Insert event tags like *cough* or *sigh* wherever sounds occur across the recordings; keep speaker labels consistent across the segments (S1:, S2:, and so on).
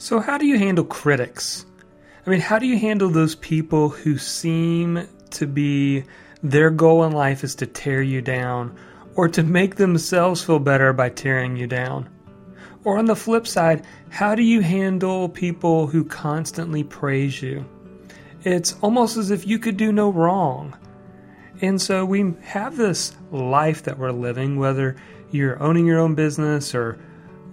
S1: So, how do you handle critics? I mean, how do you handle those people who seem to be their goal in life is to tear you down or to make themselves feel better by tearing you down? Or on the flip side, how do you handle people who constantly praise you? It's almost as if you could do no wrong. And so we have this life that we're living, whether you're owning your own business or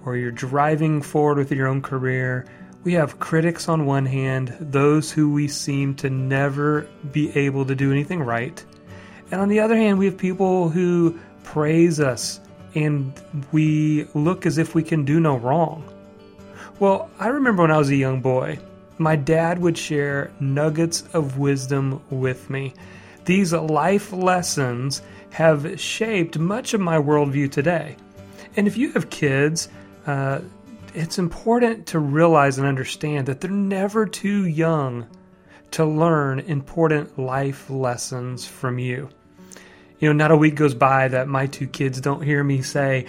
S1: or you're driving forward with your own career, we have critics on one hand, those who we seem to never be able to do anything right. And on the other hand, we have people who praise us and we look as if we can do no wrong. Well, I remember when I was a young boy, my dad would share nuggets of wisdom with me. These life lessons have shaped much of my worldview today. And if you have kids, uh, it's important to realize and understand that they're never too young to learn important life lessons from you. You know, not a week goes by that my two kids don't hear me say,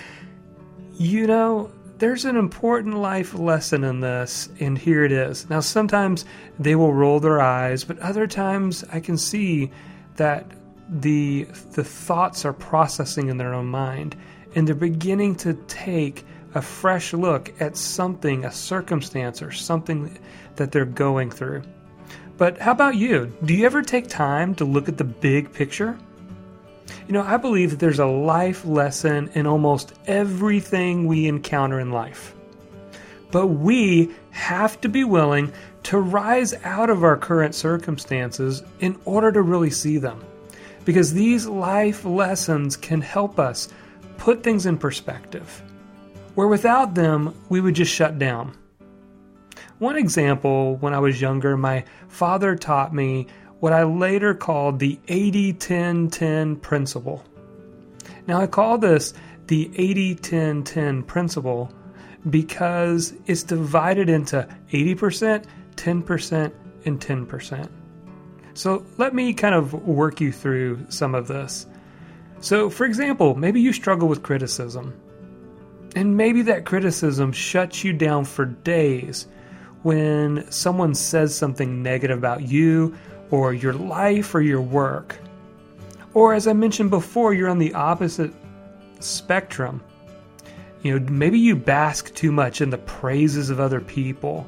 S1: you know, there's an important life lesson in this, and here it is. Now, sometimes they will roll their eyes, but other times I can see that the the thoughts are processing in their own mind, and they're beginning to take a fresh look at something, a circumstance, or something that they're going through. But how about you? Do you ever take time to look at the big picture? You know, I believe that there's a life lesson in almost everything we encounter in life. But we have to be willing to rise out of our current circumstances in order to really see them. Because these life lessons can help us put things in perspective where without them, we would just shut down. One example, when I was younger, my father taught me what I later called the 80 10 10 principle. Now, I call this the 80 10 10 principle because it's divided into 80%, 10%, and 10%. So, let me kind of work you through some of this. So, for example, maybe you struggle with criticism. And maybe that criticism shuts you down for days when someone says something negative about you or your life or your work. Or, as I mentioned before, you're on the opposite spectrum. You know, maybe you bask too much in the praises of other people.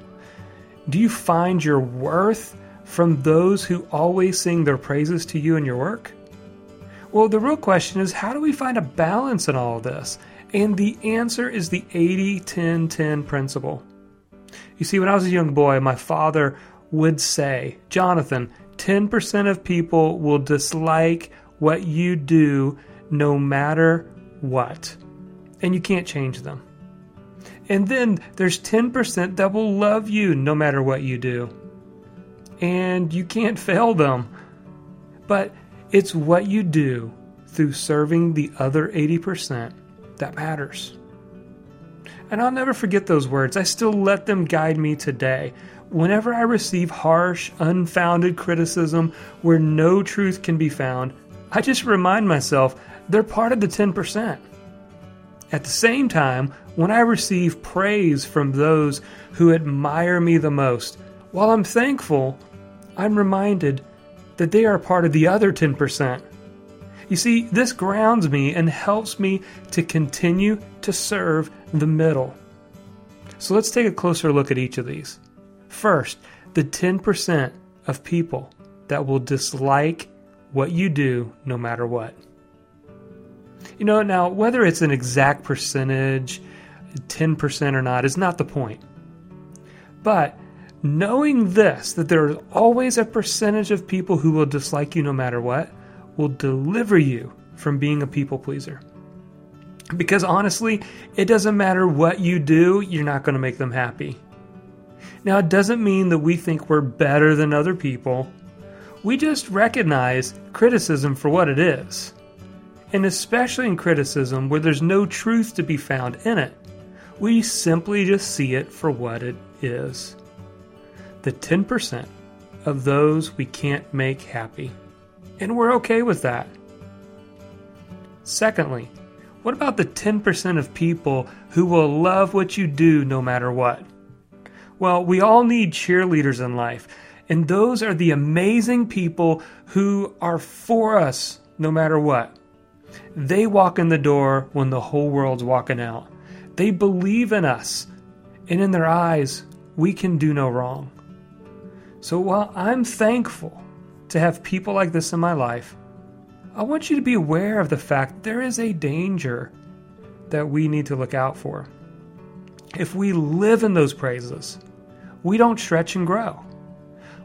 S1: Do you find your worth from those who always sing their praises to you and your work? Well, the real question is how do we find a balance in all of this? And the answer is the 80 10 10 principle. You see, when I was a young boy, my father would say, Jonathan, 10% of people will dislike what you do no matter what. And you can't change them. And then there's 10% that will love you no matter what you do. And you can't *laughs* fail them. But it's what you do through serving the other 80% that matters. And I'll never forget those words. I still let them guide me today. Whenever I receive harsh, unfounded criticism where no truth can be found, I just remind myself they're part of the 10%. At the same time, when I receive praise from those who admire me the most, while I'm thankful, I'm reminded that they are part of the other 10%. You see, this grounds me and helps me to continue to serve the middle. So let's take a closer look at each of these. First, the 10% of people that will dislike what you do no matter what. You know, now, whether it's an exact percentage, 10% or not, is not the point. But knowing this, that there is always a percentage of people who will dislike you no matter what, will deliver you from being a people pleaser. Because honestly, it doesn't matter what you do, you're not going to make them happy. Now, it doesn't mean that we think we're better than other people. We just recognize criticism for what it is. And especially in criticism where there's no truth to be found in it, we simply just see it for what it is. The 10% of those we can't make happy and we're okay with that. Secondly, what about the 10% of people who will love what you do no matter what? Well, we all need cheerleaders in life, and those are the amazing people who are for us no matter what. They walk in the door when the whole world's walking out. They believe in us, and in their eyes, we can do no wrong. So while I'm thankful to have people like this in my life, I want you to be aware of the fact there is a danger that we need to look out for. If we live in those praises, we don't stretch and grow.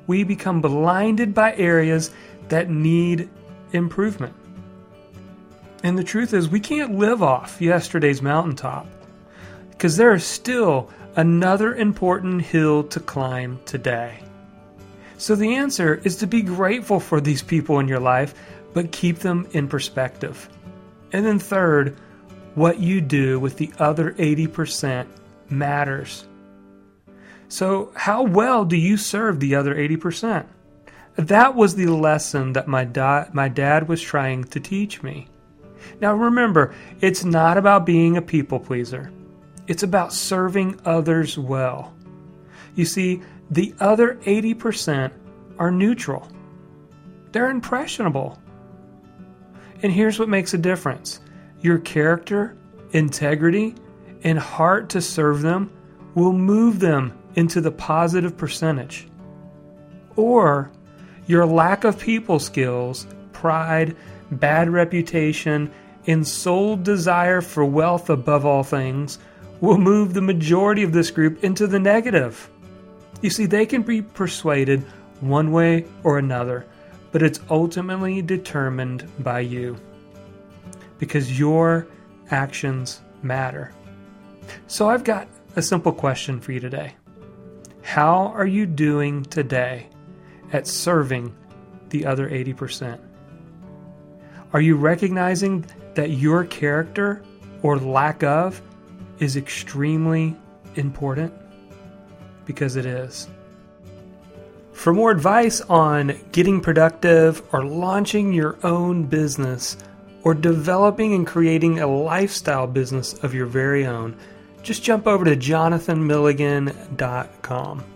S1: We become blinded by areas that need improvement. And the truth is, we can't live off yesterday's mountaintop because there is still another important hill to climb today. So the answer is to be grateful for these people in your life, but keep them in perspective. And then, third, what you do with the other 80% matters. So, how well do you serve the other 80%? That was the lesson that my, da- my dad was trying to teach me. Now remember, it's not about being a people pleaser, it's about serving others well. You see, the other 80% are neutral, they're impressionable. And here's what makes a difference your character, integrity, and heart to serve them will move them into the positive percentage. Or your lack of people skills, pride, bad reputation, and sole desire for wealth above all things will move the majority of this group into the negative. You see, they can be persuaded one way or another, but it's ultimately determined by you because your actions matter. So, I've got a simple question for you today How are you doing today at serving the other 80%? Are you recognizing that your character or lack of is extremely important? Because it is. For more advice on getting productive or launching your own business or developing and creating a lifestyle business of your very own, just jump over to jonathanmilligan.com.